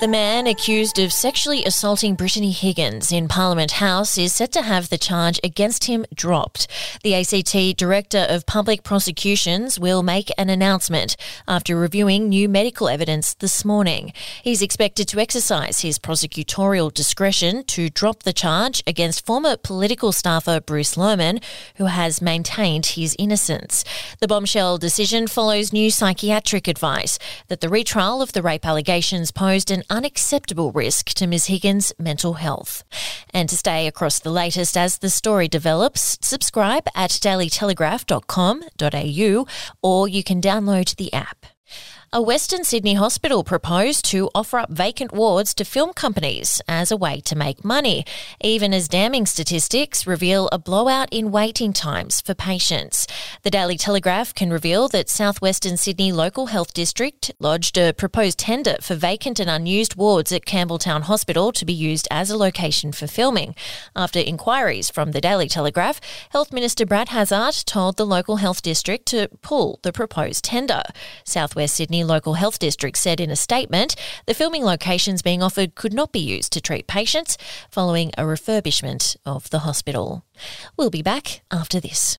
The man accused of sexually assaulting Brittany Higgins in Parliament House is set to have the charge against him dropped. The ACT Director of Public Prosecutions will make an announcement after reviewing new medical evidence this morning. He's expected to exercise his prosecutorial discretion to drop the charge against former political staffer Bruce Lehrmann, who has maintained his innocence. The bombshell decision follows new psychiatric advice that the retrial of the rape allegations posed an unacceptable risk to Ms. Higgins' mental health. And to stay across the latest as the story develops, subscribe at dailytelegraph.com.au or you can download the app. A Western Sydney hospital proposed to offer up vacant wards to film companies as a way to make money, even as damning statistics reveal a blowout in waiting times for patients. The Daily Telegraph can reveal that Southwestern Sydney Local Health District lodged a proposed tender for vacant and unused wards at Campbelltown Hospital to be used as a location for filming. After inquiries from the Daily Telegraph, Health Minister Brad Hazzard told the local health district to pull the proposed tender. Southwest Sydney Local Health District said in a statement the filming locations being offered could not be used to treat patients following a refurbishment of the hospital. We'll be back after this.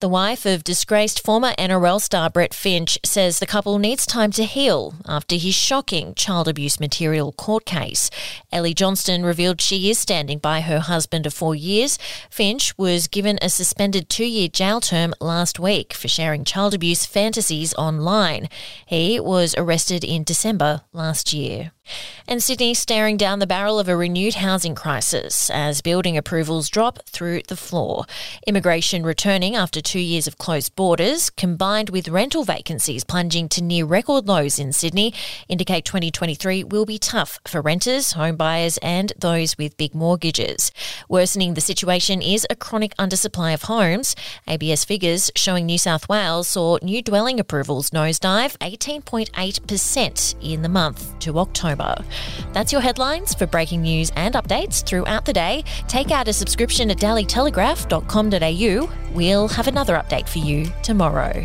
The wife of disgraced former NRL star Brett Finch says the couple needs time to heal after his shocking child abuse material court case. Ellie Johnston revealed she is standing by her husband of four years. Finch was given a suspended two year jail term last week for sharing child abuse fantasies online. He was arrested in December last year. And Sydney staring down the barrel of a renewed housing crisis as building approvals drop through the floor. Immigration returning after two years of closed borders, combined with rental vacancies plunging to near record lows in Sydney, indicate 2023 will be tough for renters, home buyers, and those with big mortgages. Worsening the situation is a chronic undersupply of homes. ABS figures showing New South Wales saw new dwelling approvals nosedive 18.8% in the month to October. That's your headlines for breaking news and updates throughout the day. Take out a subscription at dailytelegraph.com.au. We'll have another update for you tomorrow.